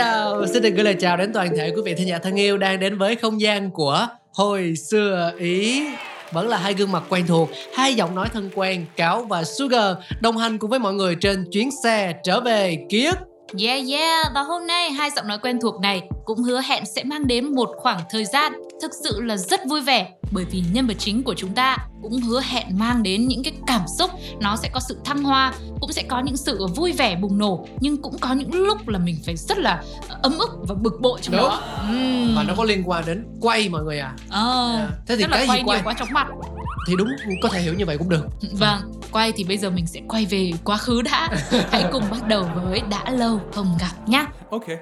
Chào, xin được gửi lời chào đến toàn thể quý vị thính giả thân yêu đang đến với không gian của Hồi xưa Ý. Vẫn là hai gương mặt quen thuộc, hai giọng nói thân quen, Cáo và Sugar đồng hành cùng với mọi người trên chuyến xe trở về ký ức. Yeah yeah, và hôm nay hai giọng nói quen thuộc này cũng hứa hẹn sẽ mang đến một khoảng thời gian thực sự là rất vui vẻ bởi vì nhân vật chính của chúng ta cũng hứa hẹn mang đến những cái cảm xúc nó sẽ có sự thăng hoa cũng sẽ có những sự vui vẻ bùng nổ nhưng cũng có những lúc là mình phải rất là ấm ức và bực bội trong Đúng. đó Ừm. Và nó có liên quan đến quay mọi người à. Ờ, Yeah. Thế thì tức là cái gì quay quay? nhiều quá chóng mặt Thì đúng có thể hiểu như vậy cũng được. Vâng, quay thì bây giờ mình sẽ quay về quá khứ đã Hãy cùng bắt đầu với đã lâu không gặp nhé Okay.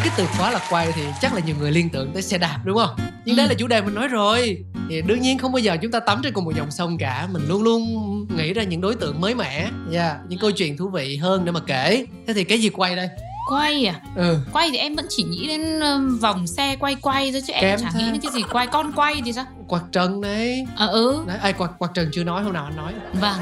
Với cái từ khóa là quay thì chắc là nhiều người liên tưởng tới xe đạp đúng không? Nhưng đây Ừ. là chủ đề mình nói rồi. Thì đương nhiên không bao giờ chúng ta tắm trên cùng một dòng sông cả. Mình luôn luôn nghĩ ra những đối tượng mới mẻ, yeah, những câu chuyện thú vị hơn để mà kể. Thế thì cái gì quay đây? Quay à? Ừ. Quay thì em vẫn chỉ nghĩ đến um, vòng xe quay quay thôi chứ em Kém chẳng thế. nghĩ đến cái gì quay con quay thì sao? quạt trần đấy Ờ ừ, đấy ai quạt quạt trần chưa nói hôm nào anh nói vâng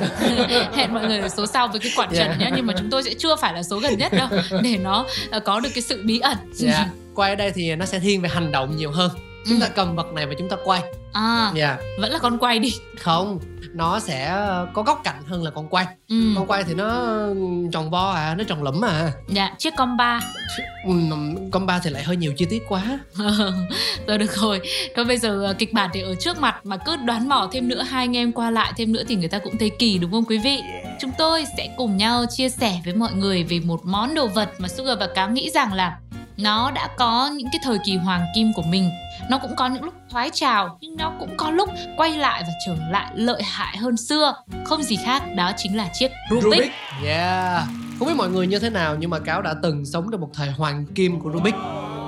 Hẹn mọi người ở số sau với cái quạt Yeah. trần nhé Nhưng mà chúng tôi sẽ chưa phải là số gần nhất đâu Để nó uh, có được cái sự bí ẩn dạ quay ở đây thì nó sẽ thiên về hành động nhiều hơn chúng Ừ. ta cầm vật này và chúng ta quay À, dạ vẫn là con quay đi không nó sẽ có góc cạnh hơn là con quay. Ừ. con quay thì nó tròn vo à nó tròn lẫm à. Dạ, chiếc con ba Ừm, con ba thì lại hơi nhiều chi tiết quá. Rồi được rồi. Còn bây giờ uh, kịch bản thì ở trước mặt Mà cứ đoán mò thêm nữa Hai anh em qua lại thêm nữa Thì người ta cũng thấy kỳ đúng không quý vị? Chúng tôi sẽ cùng nhau chia sẻ với mọi người Về một món đồ vật mà Sugar và Cáo nghĩ rằng là Nó đã có những cái thời kỳ hoàng kim của mình Nó cũng có những lúc thoái trào Nhưng nó cũng có lúc quay lại và trở lại lợi hại hơn xưa. Không gì khác đó chính là chiếc Rubik, yeah. Không biết mọi người như thế nào nhưng mà cáo đã từng sống trong một thời hoàng kim của Rubik.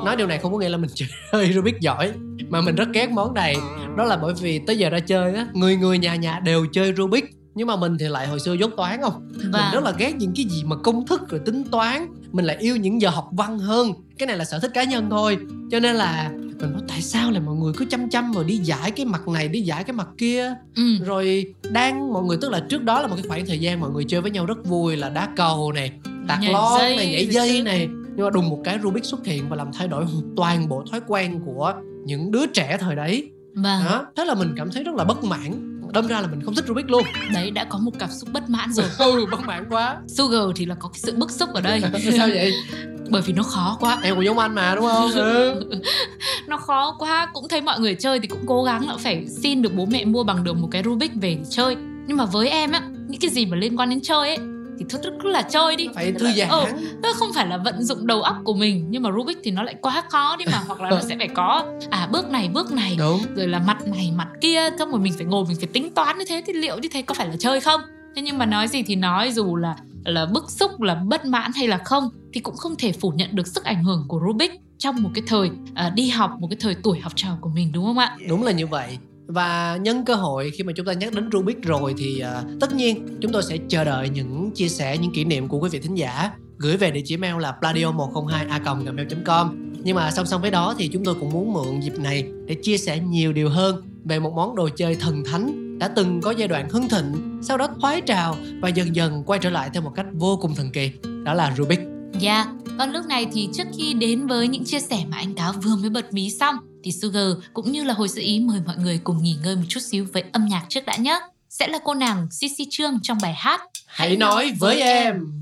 Nói điều này không có nghĩa là mình chơi Rubik giỏi mà mình rất ghét món này. Đó là bởi vì tới giờ ra chơi á người người nhà nhà đều chơi Rubik nhưng mà mình thì lại hồi xưa dốt toán không? Mình Và rất là ghét những cái gì mà công thức rồi tính toán. Mình lại yêu những giờ học văn hơn. Cái này là sở thích cá nhân thôi. Cho nên là mình nói tại sao là mọi người cứ chăm chăm vào đi giải cái mặt này đi giải cái mặt kia? Ừ, rồi đang mọi người tức là trước đó là một cái khoảng thời gian mọi người chơi với nhau rất vui là đá cầu này Nhảy lon này nhảy dây này. Nhưng mà đùng một cái Rubik xuất hiện và làm thay đổi toàn bộ thói quen của những đứa trẻ thời đấy. Vâng. Đó thế là mình cảm thấy rất là bất mãn. Đâm ra là mình không thích Rubik luôn. Đấy đã có một cảm xúc bất mãn rồi. Ừ bất mãn quá. Sugar thì là có cái sự bức xúc ở đây. Sao vậy Bởi vì nó khó quá. Em cũng giống anh mà đúng không? Ừ. Nó khó quá Cũng thấy mọi người chơi thì cũng cố gắng là phải xin được bố mẹ mua bằng được một cái Rubik về chơi. Nhưng mà với em á Những cái gì mà liên quan đến chơi ấy Thì thôi cứ là chơi đi. Phải Tức thư giãn. Ờ, Tức không phải là vận dụng đầu óc của mình Nhưng mà Rubik thì nó lại quá khó đi mà. Hoặc là nó sẽ phải có À bước này bước này đúng. rồi là mặt này mặt kia xong rồi mình phải ngồi mình phải tính toán như thế. Thì liệu như thế có phải là chơi không? Thế nhưng mà nói gì thì nói dù là là bức xúc là bất mãn hay là không thì cũng không thể phủ nhận được sức ảnh hưởng của Rubik trong một cái thời à, đi học một cái thời tuổi học trò của mình đúng không ạ? Đúng là như vậy. Và nhân cơ hội khi mà chúng ta nhắc đến Rubik rồi thì uh, tất nhiên chúng tôi sẽ chờ đợi những chia sẻ những kỷ niệm của quý vị thính giả gửi về địa chỉ mail là pladio 102 a gmail.com nhưng mà song song với đó thì chúng tôi cũng muốn mượn dịp này để chia sẻ nhiều điều hơn về một món đồ chơi thần thánh đã từng có giai đoạn hưng thịnh sau đó thoái trào và dần dần quay trở lại theo một cách vô cùng thần kỳ đó là Rubik Dạ, còn lúc này thì trước khi đến với những chia sẻ mà anh Cáo vừa mới bật mí xong thì Sugar cũng như là hồi sự ý mời mọi người cùng nghỉ ngơi một chút xíu với âm nhạc trước đã nhé. Sẽ là cô nàng Sisi Trương trong bài hát hãy nói với em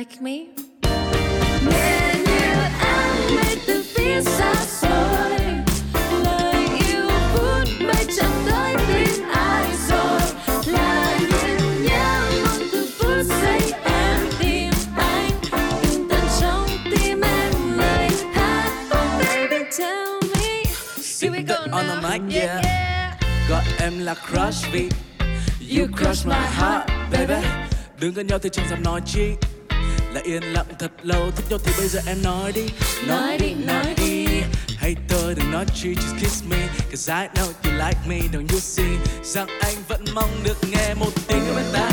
like me? When you out with the fears I saw Lời yêu phút bay chẳng tới tim ai rồi Là nhìn nhớ mong từ phút giây em tìm anh Từng tận trong tim em baby tell me Here we go on the mic, yeah, yeah. Gọi em là crush vì You crush my heart, baby. Đừng gần nhau thì chẳng dám nói chi. Là yên lặng thật lâu Thích nhau thì bây giờ em nói đi Nói đi, nói đi. Hay tôi đừng nói chi, just kiss me Cause I know you like me, don't you see? Rằng anh vẫn mong được nghe một tiếng ở bên tai.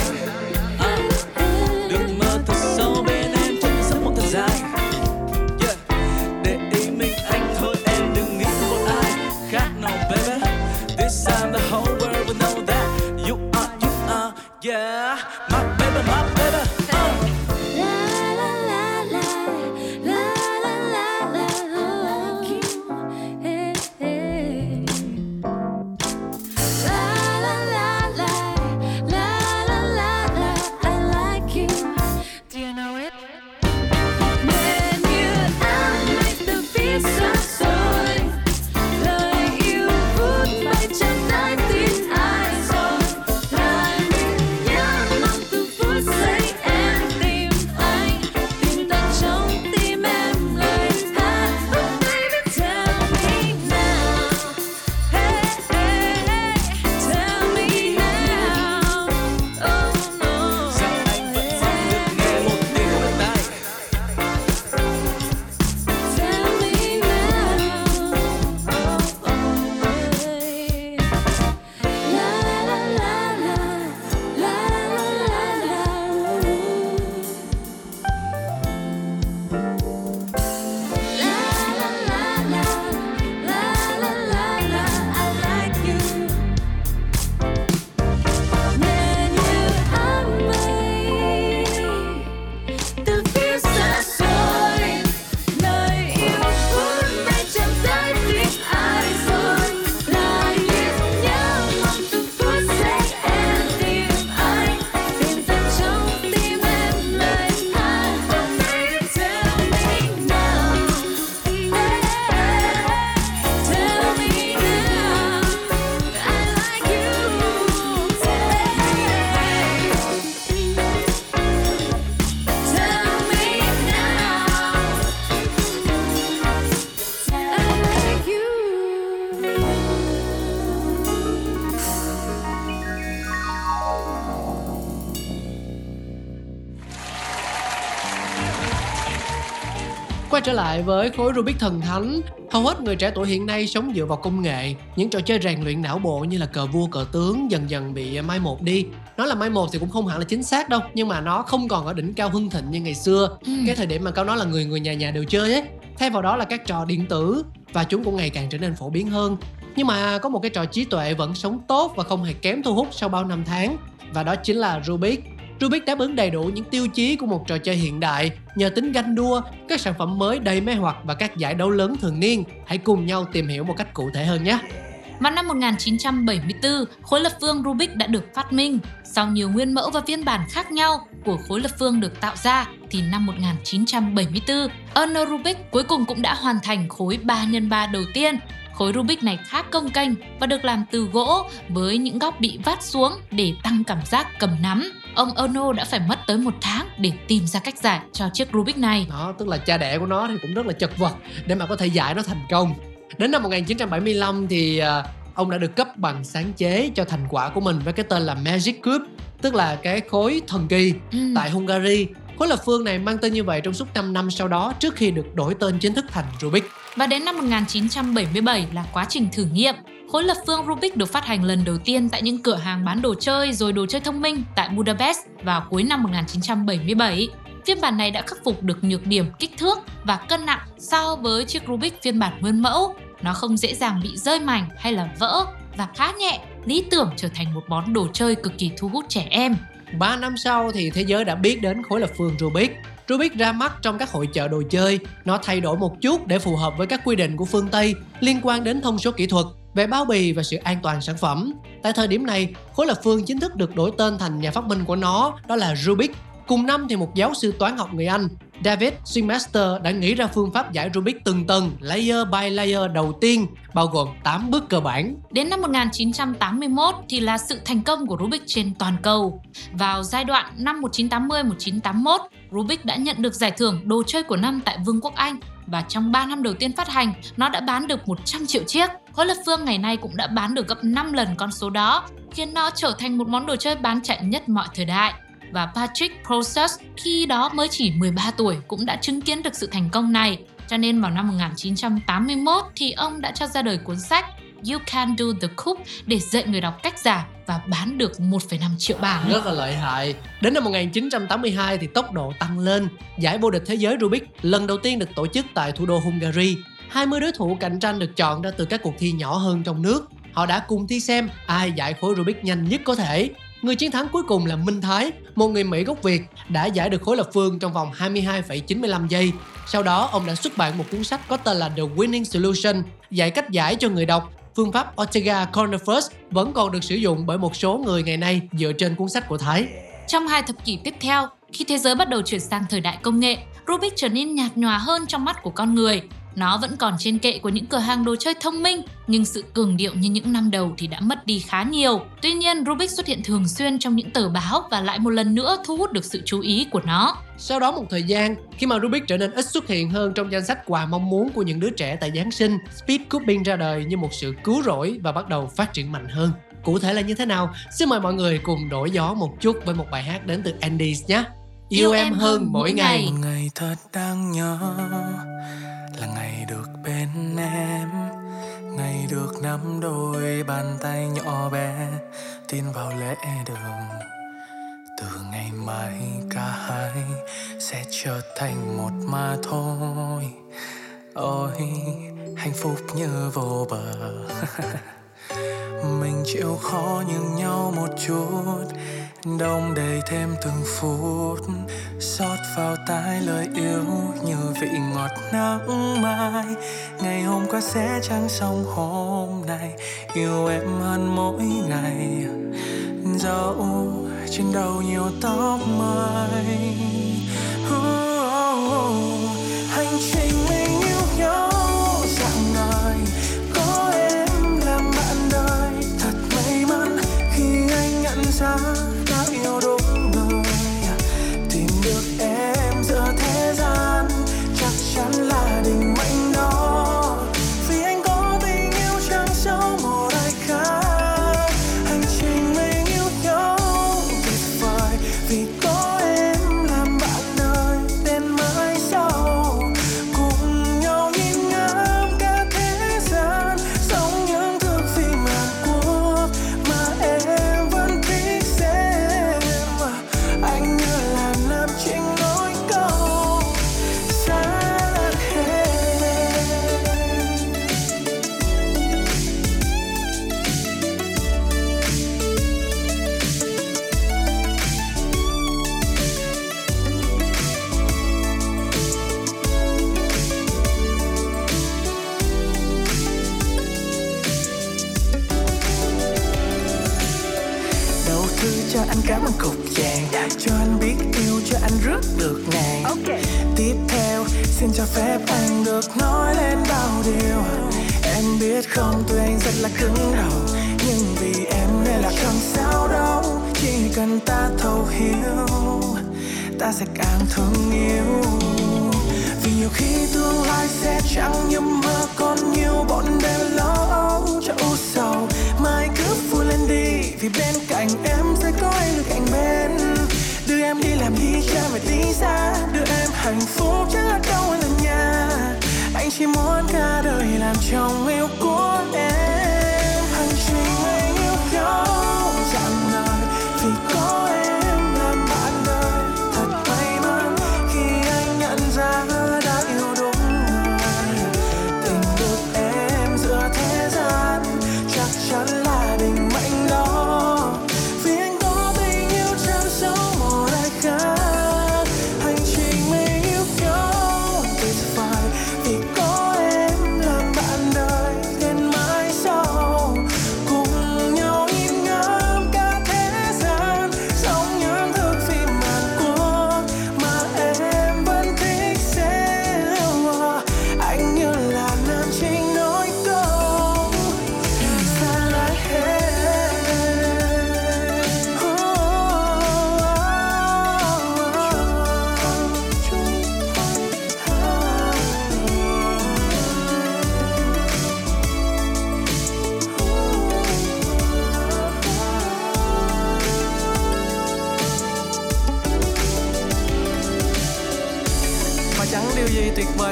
Trở lại với khối Rubik thần thánh. Hầu hết người trẻ tuổi hiện nay sống dựa vào công nghệ. Những trò chơi rèn luyện não bộ như là cờ vua cờ tướng dần dần bị mai một đi. Nói là mai một thì cũng không hẳn là chính xác đâu Nhưng mà nó không còn ở đỉnh cao hưng thịnh như ngày xưa. Ừ. Cái thời điểm mà cao nói là người người nhà nhà đều chơi ấy Thay vào đó là các trò điện tử Và chúng cũng ngày càng trở nên phổ biến hơn. Nhưng mà có một cái trò trí tuệ vẫn sống tốt và không hề kém thu hút sau bao năm tháng Và đó chính là Rubik Rubik đáp ứng đầy đủ những tiêu chí của một trò chơi hiện đại nhờ tính ganh đua, các sản phẩm mới đầy mê hoặc và các giải đấu lớn thường niên. Hãy cùng nhau tìm hiểu một cách cụ thể hơn nhé. Vào năm 1974, khối lập phương Rubik đã được phát minh. Sau nhiều nguyên mẫu và phiên bản khác nhau của khối lập phương được tạo ra, thì năm 1974, Erno Rubik cuối cùng cũng đã hoàn thành khối 3x3 đầu tiên. Khối Rubik này khá công canh và được làm từ gỗ với những góc bị vát xuống để tăng cảm giác cầm nắm. Ông Erno đã phải mất tới một tháng để tìm ra cách giải cho chiếc Rubik này. Đó, tức là cha đẻ của nó thì cũng rất là chật vật để mà có thể giải nó thành công. Đến năm 1975 thì à, ông đã được cấp bằng sáng chế cho thành quả của mình với cái tên là Magic Cube, tức là cái khối thần kỳ Ừ. tại Hungary. Khối lập phương này mang tên như vậy trong suốt 5 năm sau đó trước khi được đổi tên chính thức thành Rubik. Và đến năm 1977 là quá trình thử nghiệm. Khối lập phương Rubik được phát hành lần đầu tiên tại những cửa hàng bán đồ chơi rồi đồ chơi thông minh tại Budapest vào cuối năm 1977. Phiên bản này đã khắc phục được nhược điểm kích thước và cân nặng so với chiếc Rubik phiên bản nguyên mẫu. Nó không dễ dàng bị rơi mảnh hay là vỡ và khá nhẹ, lý tưởng trở thành một món đồ chơi cực kỳ thu hút trẻ em. 3 năm sau thì thế giới đã biết đến khối lập phương Rubik. Rubik ra mắt trong các hội chợ đồ chơi. Nó thay đổi một chút để phù hợp với các quy định của phương Tây liên quan đến thông số kỹ thuật về bao bì và sự an toàn sản phẩm. Tại thời điểm này, khối lập phương chính thức được đổi tên thành nhà phát minh của nó, đó là Rubik. Cùng năm thì một giáo sư toán học người Anh, David Swingmaster đã nghĩ ra phương pháp giải Rubik từng tầng, layer by layer đầu tiên, bao gồm 8 bước cơ bản. Đến năm 1981 thì là sự thành công của Rubik trên toàn cầu. Vào giai đoạn năm 1980-1981, Rubik đã nhận được giải thưởng đồ chơi của năm tại Vương quốc Anh và trong 3 năm đầu tiên phát hành, nó đã bán được 100 triệu chiếc. Khối lập phương ngày nay cũng đã bán được gấp 5 lần con số đó, khiến nó trở thành một món đồ chơi bán chạy nhất mọi thời đại. Và Patrick Process khi đó mới chỉ 13 tuổi cũng đã chứng kiến được sự thành công này. Cho nên vào năm 1981 thì ông đã cho ra đời cuốn sách You Can Do The Coup để dạy người đọc cách giải và bán được 1,5 triệu bản. Rất là lợi hại. Đến năm 1982 thì tốc độ tăng lên. Giải vô địch thế giới Rubik lần đầu tiên được tổ chức tại thủ đô Hungary. 20 đối thủ cạnh tranh được chọn ra từ các cuộc thi nhỏ hơn trong nước. Họ đã cùng thi xem ai giải khối Rubik nhanh nhất có thể. Người chiến thắng cuối cùng là Minh Thái, một người Mỹ gốc Việt, đã giải được khối lập phương trong vòng 22,95 giây. Sau đó, ông đã xuất bản một cuốn sách có tên là The Winning Solution, dạy cách giải cho người đọc. Phương pháp Ortega Corner First vẫn còn được sử dụng bởi một số người ngày nay dựa trên cuốn sách của Thái. Trong hai thập kỷ tiếp theo, khi thế giới bắt đầu chuyển sang thời đại công nghệ, Rubik trở nên nhạt nhòa hơn trong mắt của con người. Nó vẫn còn trên kệ của những cửa hàng đồ chơi thông minh, nhưng sự cường điệu như những năm đầu thì đã mất đi khá nhiều. Tuy nhiên, Rubik xuất hiện thường xuyên trong những tờ báo và lại một lần nữa thu hút được sự chú ý của nó. Sau đó một thời gian, khi mà Rubik trở nên ít xuất hiện hơn trong danh sách quà mong muốn của những đứa trẻ tại Giáng sinh, Speed Cubing ra đời như một sự cứu rỗi và bắt đầu phát triển mạnh hơn. Cụ thể là như thế nào? Xin mời mọi người cùng đổi gió một chút với một bài hát đến từ Andy's nhé. Yêu em hơn mỗi ngày. Một ngày thật đáng nhớ là ngày được bên em. Ngày được nắm đôi bàn tay nhỏ bé tin vào lễ đường. Từ ngày mai cả hai sẽ trở thành một mà thôi. Ôi hạnh phúc như vô bờ. Mình chịu khó nhường nhau một chút đông đầy thêm từng phút, xót vào tai lời yêu như vị ngọt nắng mai. Ngày hôm qua sẽ chẳng xong hôm nay, yêu em hơn mỗi ngày. Dẫu trên đầu nhiều tóc mai anh được nói lên bao điều. Em biết không tuy anh rất là cứng đầu. Nhưng vì em nên là không sao đâu. Chỉ cần ta thấu hiểu, ta sẽ càng thương yêu. Vì nhiều khi tương lai sẽ chẳng như mơ, còn nhiều bọn đêm lo âu cho u sầu. Mai cứ vui lên đi, vì bên cạnh em sẽ có anh được cạnh bên đưa em đi làm đi cha về đi xa. Đưa em hạnh phúc chắc ở đâu là nhà anh chỉ muốn cả đời làm chồng yêu của em.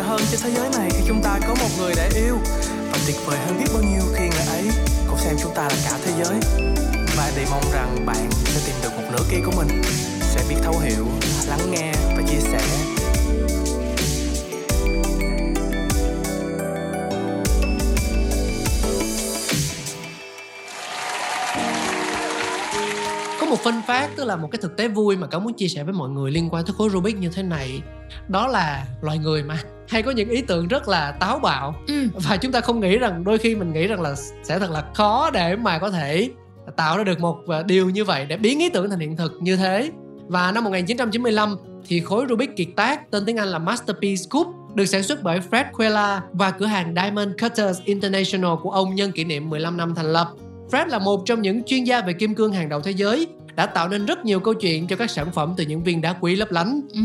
Hơn trên thế giới này khi chúng ta có một người để yêu. Và tuyệt vời hơn biết bao nhiêu khi người ấy cũng xem chúng ta là cả thế giới. Và để mong rằng bạn sẽ tìm được một nửa kia của mình, sẽ biết thấu hiểu, lắng nghe và chia sẻ. Một phân phát tức là một cái thực tế vui mà cáo muốn chia sẻ với mọi người liên quan tới khối Rubik như thế này đó là loài người mà hay có những ý tưởng rất là táo bạo ừ. và chúng ta không nghĩ rằng đôi khi mình nghĩ rằng là sẽ thật là khó để mà có thể tạo ra được một ờ, điều như vậy để biến ý tưởng thành hiện thực như thế và năm 1995 thì khối Rubik kiệt tác tên tiếng Anh là Masterpiece Cube được sản xuất bởi Fred Quella và cửa hàng Diamond Cutters International của ông nhân kỷ niệm 15 năm thành lập. Fred là một trong những chuyên gia về kim cương hàng đầu thế giới đã tạo nên rất nhiều câu chuyện cho các sản phẩm từ những viên đá quý lấp lánh. Ừ.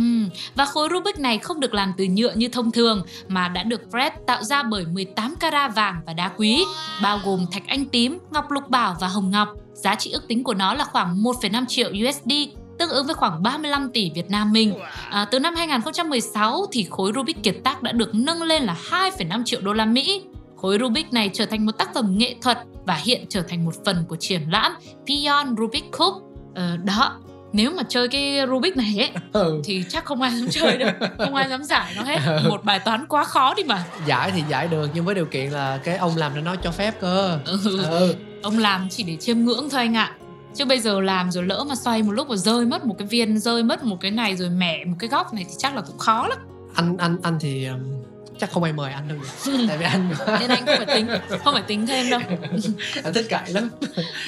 Và khối Rubik này không được làm từ nhựa như thông thường mà đã được Fred tạo ra bởi 18 carat vàng và đá quý, bao gồm thạch anh tím, ngọc lục bảo và hồng ngọc. Giá trị ước tính của nó là khoảng 1,5 triệu USD, tương ứng với khoảng 35 tỷ Việt Nam mình. À, từ năm 2016 thì khối Rubik kiệt tác đã được nâng lên là 2,5 triệu đô la Mỹ. Khối Rubik này trở thành một tác phẩm nghệ thuật và hiện trở thành một phần của triển lãm Beyond Rubik Cup. Ờ, đó, nếu mà chơi cái Rubik này ấy Ừ. thì chắc không ai dám chơi đâu không ai dám giải nó hết một bài toán quá khó đi mà Giải thì giải được nhưng với điều kiện là cái ông làm cho nó cho phép cơ. ừ. Ừ. ông làm chỉ để chiêm ngưỡng thôi anh ạ chứ bây giờ làm rồi lỡ mà xoay một lúc mà rơi mất một cái viên rơi mất một cái này rồi mẻ một cái góc này thì chắc là cũng khó lắm Anh anh anh thì um, chắc không ai mời anh đâu nhỉ? Tại vì anh nên anh không phải tính không phải tính thêm đâu. Anh thích cậy lắm.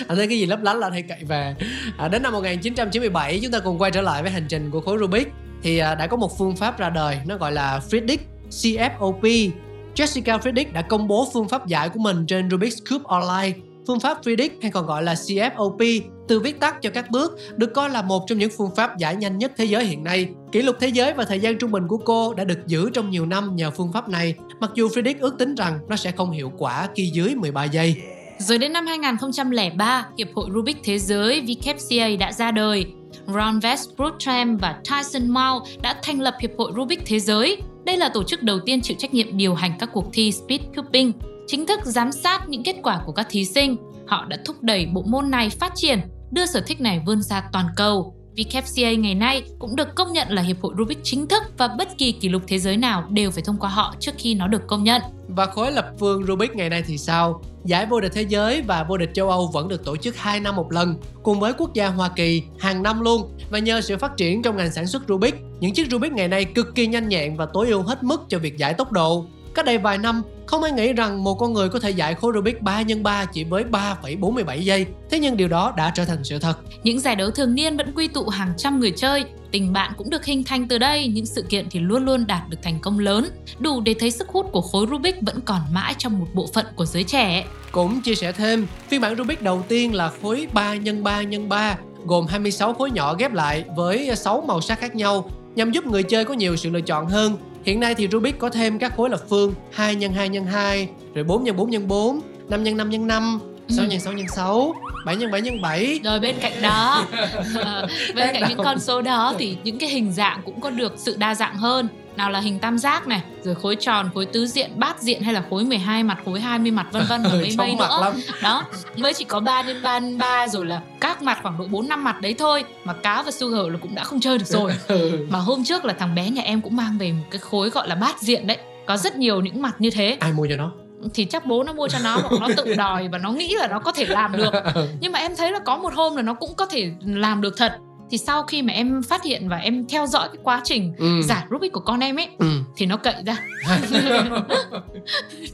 Anh thấy cái gì lấp lánh là anh hay cậy về à, đến năm 1997 chúng ta cùng quay trở lại với hành trình của khối Rubik. Thì à, đã có một phương pháp ra đời nó gọi là Friedrich CFOP Jessica Friedrich đã công bố phương pháp giải của mình trên Rubik's Cube Online. Phương pháp Friedrich hay còn gọi là CFOP từ viết tắt cho các bước được coi là một trong những phương pháp giải nhanh nhất thế giới hiện nay. Kỷ lục thế giới và thời gian trung bình của cô đã được giữ trong nhiều năm nhờ phương pháp này, mặc dù Friedrich ước tính rằng nó sẽ không hiệu quả khi dưới 13 giây. Rồi đến năm 2003, Hiệp hội Rubik Thế giới VKCA đã ra đời. Ron Westbrook và Tyson Mao đã thành lập Hiệp hội Rubik Thế giới. Đây là tổ chức đầu tiên chịu trách nhiệm điều hành các cuộc thi Speed Cubing, chính thức giám sát những kết quả của các thí sinh. Họ đã thúc đẩy bộ môn này phát triển, đưa sở thích này vươn ra toàn cầu. VKCA ngày nay cũng được công nhận là Hiệp hội Rubik chính thức và bất kỳ kỷ lục thế giới nào đều phải thông qua họ trước khi nó được công nhận. Và khối lập phương Rubik ngày nay thì sao? Giải vô địch thế giới và vô địch châu Âu vẫn được tổ chức 2 năm một lần, cùng với quốc gia Hoa Kỳ hàng năm luôn. Và nhờ sự phát triển trong ngành sản xuất Rubik, những chiếc Rubik ngày nay cực kỳ nhanh nhẹn và tối ưu hết mức cho việc giải tốc độ. Cách đây vài năm, không ai nghĩ rằng một con người có thể giải khối Rubik 3 x 3 chỉ với 3,47 giây. Thế nhưng điều đó đã trở thành sự thật. Những giải đấu thường niên vẫn quy tụ hàng trăm người chơi, tình bạn cũng được hình thành từ đây, những sự kiện thì luôn luôn đạt được thành công lớn, đủ để thấy sức hút của khối Rubik vẫn còn mãi trong một bộ phận của giới trẻ. Cũng chia sẻ thêm, phiên bản Rubik đầu tiên là khối 3 x 3 x 3 gồm 26 khối nhỏ ghép lại với 6 màu sắc khác nhau nhằm giúp người chơi có nhiều sự lựa chọn hơn. Hiện nay thì Rubik có thêm các khối lập phương 2 x 2 x 2, rồi 4 x 4 x 4, 5 x 5 x 5, 6 x 6 x 6, 7 x 7 x 7. Rồi bên cạnh đó, ờ, bên cạnh những con số đó thì những cái hình dạng cũng có được sự đa dạng hơn. Nào là hình tam giác này, rồi khối tròn, khối tứ diện, bát diện hay là khối 12 mặt, khối 20 mặt vân vân và mấy Chóng mấy mặt nữa. lắm. Đó, mới chỉ có 3 x 3 x 3 rồi là các mặt khoảng độ 4 5 mặt đấy thôi mà cá và Sugar là cũng đã không chơi được rồi. Ừ. Mà hôm trước là thằng bé nhà em cũng mang về một cái khối gọi là bát diện đấy. Có rất nhiều những mặt như thế Ai mua cho nó? thì chắc bố nó mua cho nó hoặc nó tự đòi và nó nghĩ là nó có thể làm được nhưng mà em thấy là có một hôm là nó cũng có thể làm được thật thì sau khi mà em phát hiện và em theo dõi cái quá trình Ừ. giải Rubik của con em ấy Ừ. thì nó cậy ra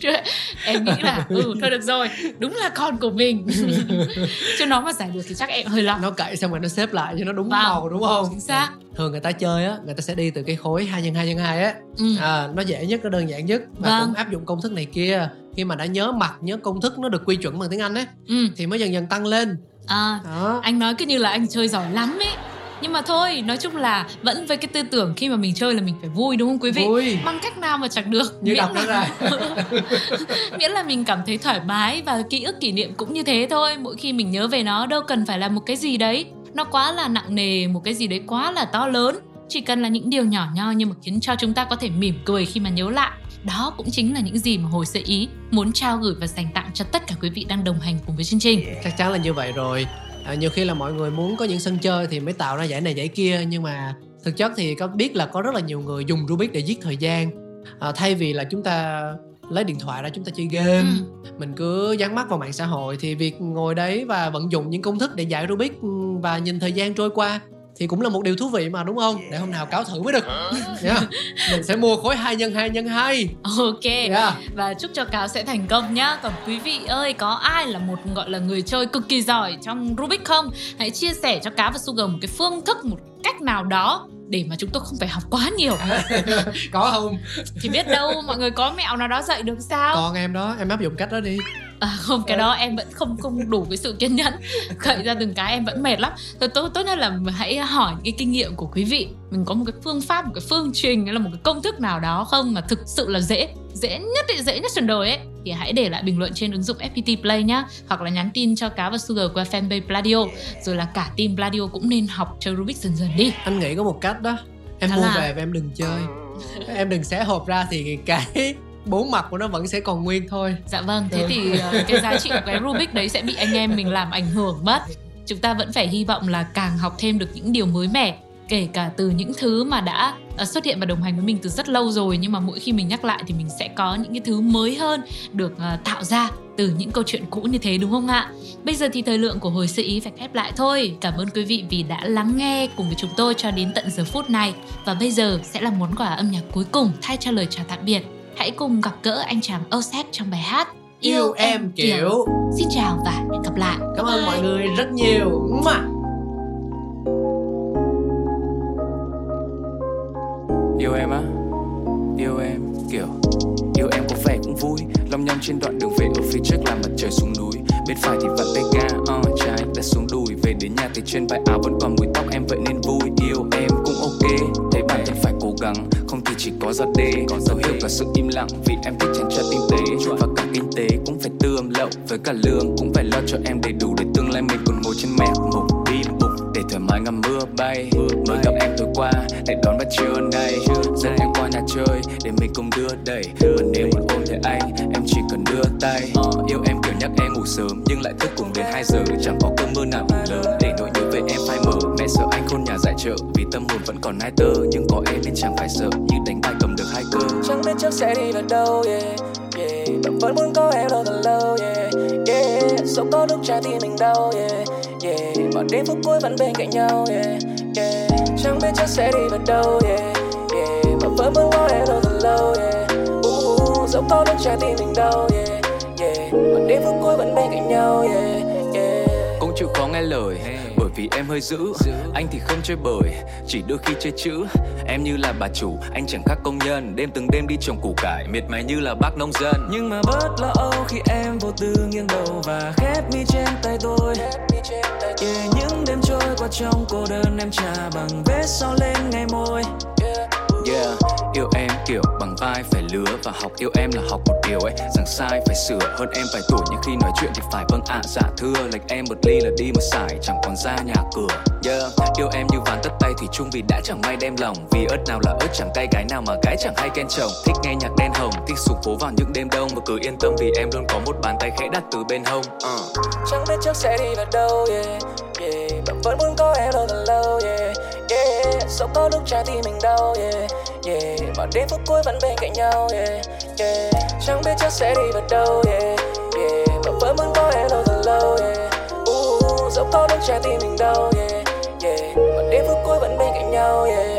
Chứ em nghĩ là ừ thôi được rồi đúng là con của mình chứ nó mà giải được thì chắc em hơi lo Nó cậy xong rồi nó xếp lại cho nó đúng màu đúng không? chính xác Thường người ta chơi á, người ta sẽ đi từ cái khối 2 x 2 x 2 á ừ. à, nó dễ nhất nó đơn giản nhất và Vâng. cũng áp dụng công thức này kia khi mà đã nhớ mặt nhớ công thức nó được quy chuẩn bằng tiếng anh ấy ừ. thì mới dần dần tăng lên à, đó. anh nói cứ như là anh chơi giỏi lắm ấy. Nhưng mà thôi nói chung là vẫn với cái tư tưởng khi mà mình chơi là mình phải vui đúng không quý vị? Vui. Bằng cách nào mà chẳng được như miễn đọc là ra. miễn là mình cảm thấy thoải mái và ký ức kỷ niệm cũng như thế thôi. Mỗi khi mình nhớ về nó đâu cần phải là một cái gì đấy. Nó quá là nặng nề một cái gì đấy quá là to lớn. Chỉ cần là những điều nhỏ nhoi nhưng mà khiến cho chúng ta có thể mỉm cười khi mà nhớ lại đó cũng chính là những gì mà hồi sơ ý muốn trao gửi và dành tặng cho tất cả quý vị đang đồng hành cùng với chương trình. Chắc chắn là như vậy rồi. À, nhiều khi là mọi người muốn có những sân chơi thì mới tạo ra giải này giải kia nhưng mà thực chất thì có biết là có rất là nhiều người dùng Rubik để giết thời gian. À, thay vì là chúng ta lấy điện thoại ra chúng ta chơi game Ừ. mình cứ dán mắt vào mạng xã hội thì việc ngồi đấy và vận dụng những công thức để giải Rubik ừ, và nhìn thời gian trôi qua thì cũng là một điều thú vị mà đúng không? Để hôm nào cáo thử mới được. Yeah. mình sẽ mua khối 2 nhân 2 nhân 2 ok. Yeah. và chúc cho cáo sẽ thành công nhá. Còn quý vị ơi có ai là một gọi là người chơi cực kỳ giỏi trong Rubik không? Hãy chia sẻ cho cáo và Sugar một cái phương thức một cách nào đó để mà chúng tôi không phải học quá nhiều. Có không? Thì biết đâu mọi người có mẹo nào đó dạy được sao? Còn em đó em áp dụng cách đó đi À, không cái đó em vẫn không không đủ cái sự kiên nhẫn. Khởi ra từng cái em vẫn mệt lắm. Thôi tốt tốt nhất là hãy hỏi cái kinh nghiệm của quý vị. Mình có một cái phương pháp một cái phương trình hay là một cái công thức nào đó không mà thực sự là dễ dễ nhất dễ nhất trên đời ấy thì hãy để lại bình luận trên ứng dụng FPT Play nhá hoặc là nhắn tin cho cá và Sugar qua fanpage Pladio. Rồi là cả team Pladio cũng nên học chơi Rubik dần dần đi. Anh nghĩ có một cách đó. Em Đó mua là- về và em đừng chơi. Em đừng xé hộp ra thì cái bốn mặt của nó vẫn sẽ còn nguyên thôi Dạ vâng, thế thì ờ, cái giá trị của cái Rubik đấy sẽ bị anh em mình làm ảnh hưởng mất. Chúng ta vẫn phải hy vọng là càng học thêm được những điều mới mẻ, kể cả từ những thứ mà đã ờ, xuất hiện và đồng hành với mình từ rất lâu rồi nhưng mà mỗi khi mình nhắc lại thì mình sẽ có những cái thứ mới hơn được ờ, tạo ra từ những câu chuyện cũ như thế đúng không ạ? Bây giờ thì thời lượng của hồi sơ ý phải khép lại thôi. Cảm ơn quý vị vì đã lắng nghe cùng với chúng tôi cho đến tận giờ phút này. Và bây giờ sẽ là món quà âm nhạc cuối cùng thay cho lời chào tạm biệt. Hãy cùng gặp gỡ anh chàng Osep trong bài hát yêu em kiểu. Xin chào và hẹn gặp lại. cảm ơn mọi người rất nhiều. Yêu em á. Yêu em kiểu. Yêu em có vẻ cũng vui. Long nhong trên đoạn đường về ở phía trước là mặt trời xuống núi. Bên phải thì vặn tay ga uh, Trái đã xuống đùi. Về đến nhà thì trên vai áo vẫn còn mùi tóc em vậy nên vui. Yêu em cũng ok. Thấy bản thân phải cố gắng. thì chỉ có ra đê. Dấu hiệu cả sự im lặng Vì em thích chàng cho tinh tế. Và cả kinh tế cũng phải tương lậu, Với cả lương cũng phải lo cho em đầy đủ Để tương lai mình còn ngồi trên mẹ một đi bục Để thoải mái ngắm mưa bay. Mới gặp em tối qua Để đón bắt trưa nay. Dẫn em qua nhà chơi Để mình cùng đưa đẩy. Mà nếu muốn ôm thấy anh Em chỉ cần đưa tay. Yêu em kiểu nhắc em ngủ sớm Nhưng lại thức cùng đến 2 giờ. Chẳng có cơn mưa nào ngủ lớn Để nỗi nhớ về em phai mờ. Mẹ sợ anh khôn nhà dạy chợ Vì tâm hồn vẫn còn nai tơ. Nhưng có em nên chẳng phải sợ Như đánh bài cầm được hai cơ. Chẳng biết trước sẽ đi về đâu yeah, yeah. Vẫn muốn có em đâu thật lâu yeah. Dẫu có lúc trái tim mình đau yeah, yeah. Mà đến phút cuối vẫn bên cạnh nhau yeah, yeah. Chẳng biết chắc sẽ đi vào đâu yeah, yeah. Mà vẫn muốn có em đâu lâu yeah. uh, Dẫu có lúc trái tim mình đau yeah, yeah. Mà đến phút cuối vẫn bên cạnh nhau yeah, yeah. cũng chịu khó nghe lời bởi vì em hơi dữ. Anh thì không chơi bời chỉ đôi khi chơi chữ. Em như là bà chủ anh chẳng khác công nhân. Đêm từng đêm đi trồng củ cải miệt mài như là bác nông dân. Nhưng mà bớt lo âu khi em vô tư nghiêng đầu và khép mi trên tay tôi. Yeah, Những đêm trôi qua trong cô đơn em trà bằng vết son lên ngày môi. Yeah, yêu em kiểu bằng vai phải lứa Và học yêu em là học một điều ấy Rằng sai phải sửa hơn em vài tuổi Nhưng khi nói chuyện thì phải vâng ạ dạ thưa Lệch em một ly là đi một sải Chẳng còn ra nhà cửa Yeah, yêu em như ván tất tay thủy chung Vì đã chẳng may đem lòng Vì ớt nào là ớt chẳng cay Gái nào mà gái chẳng hay khen chồng Thích nghe nhạc đen hồng Thích sụp phố vào những đêm đông Và cứ yên tâm vì em luôn có một bàn tay khẽ đặt từ bên hông uh. Chẳng biết trước sẽ đi vào đâu yeah, yeah. Bạn vẫn muốn có em đâu lâu yeah dẫu có lúc trái tim mình đau yeah, yeah. Bọn đến phút cuối vẫn bên cạnh nhau yeah, yeah. Chẳng biết chắc sẽ đi vào đâu yeah, yeah. Mà vẫn muốn có em lâu từ lâu yeah. uh, Dẫu có lúc trái tim mình đau yeah, yeah. Bọn đến phút cuối vẫn bên cạnh nhau yeah.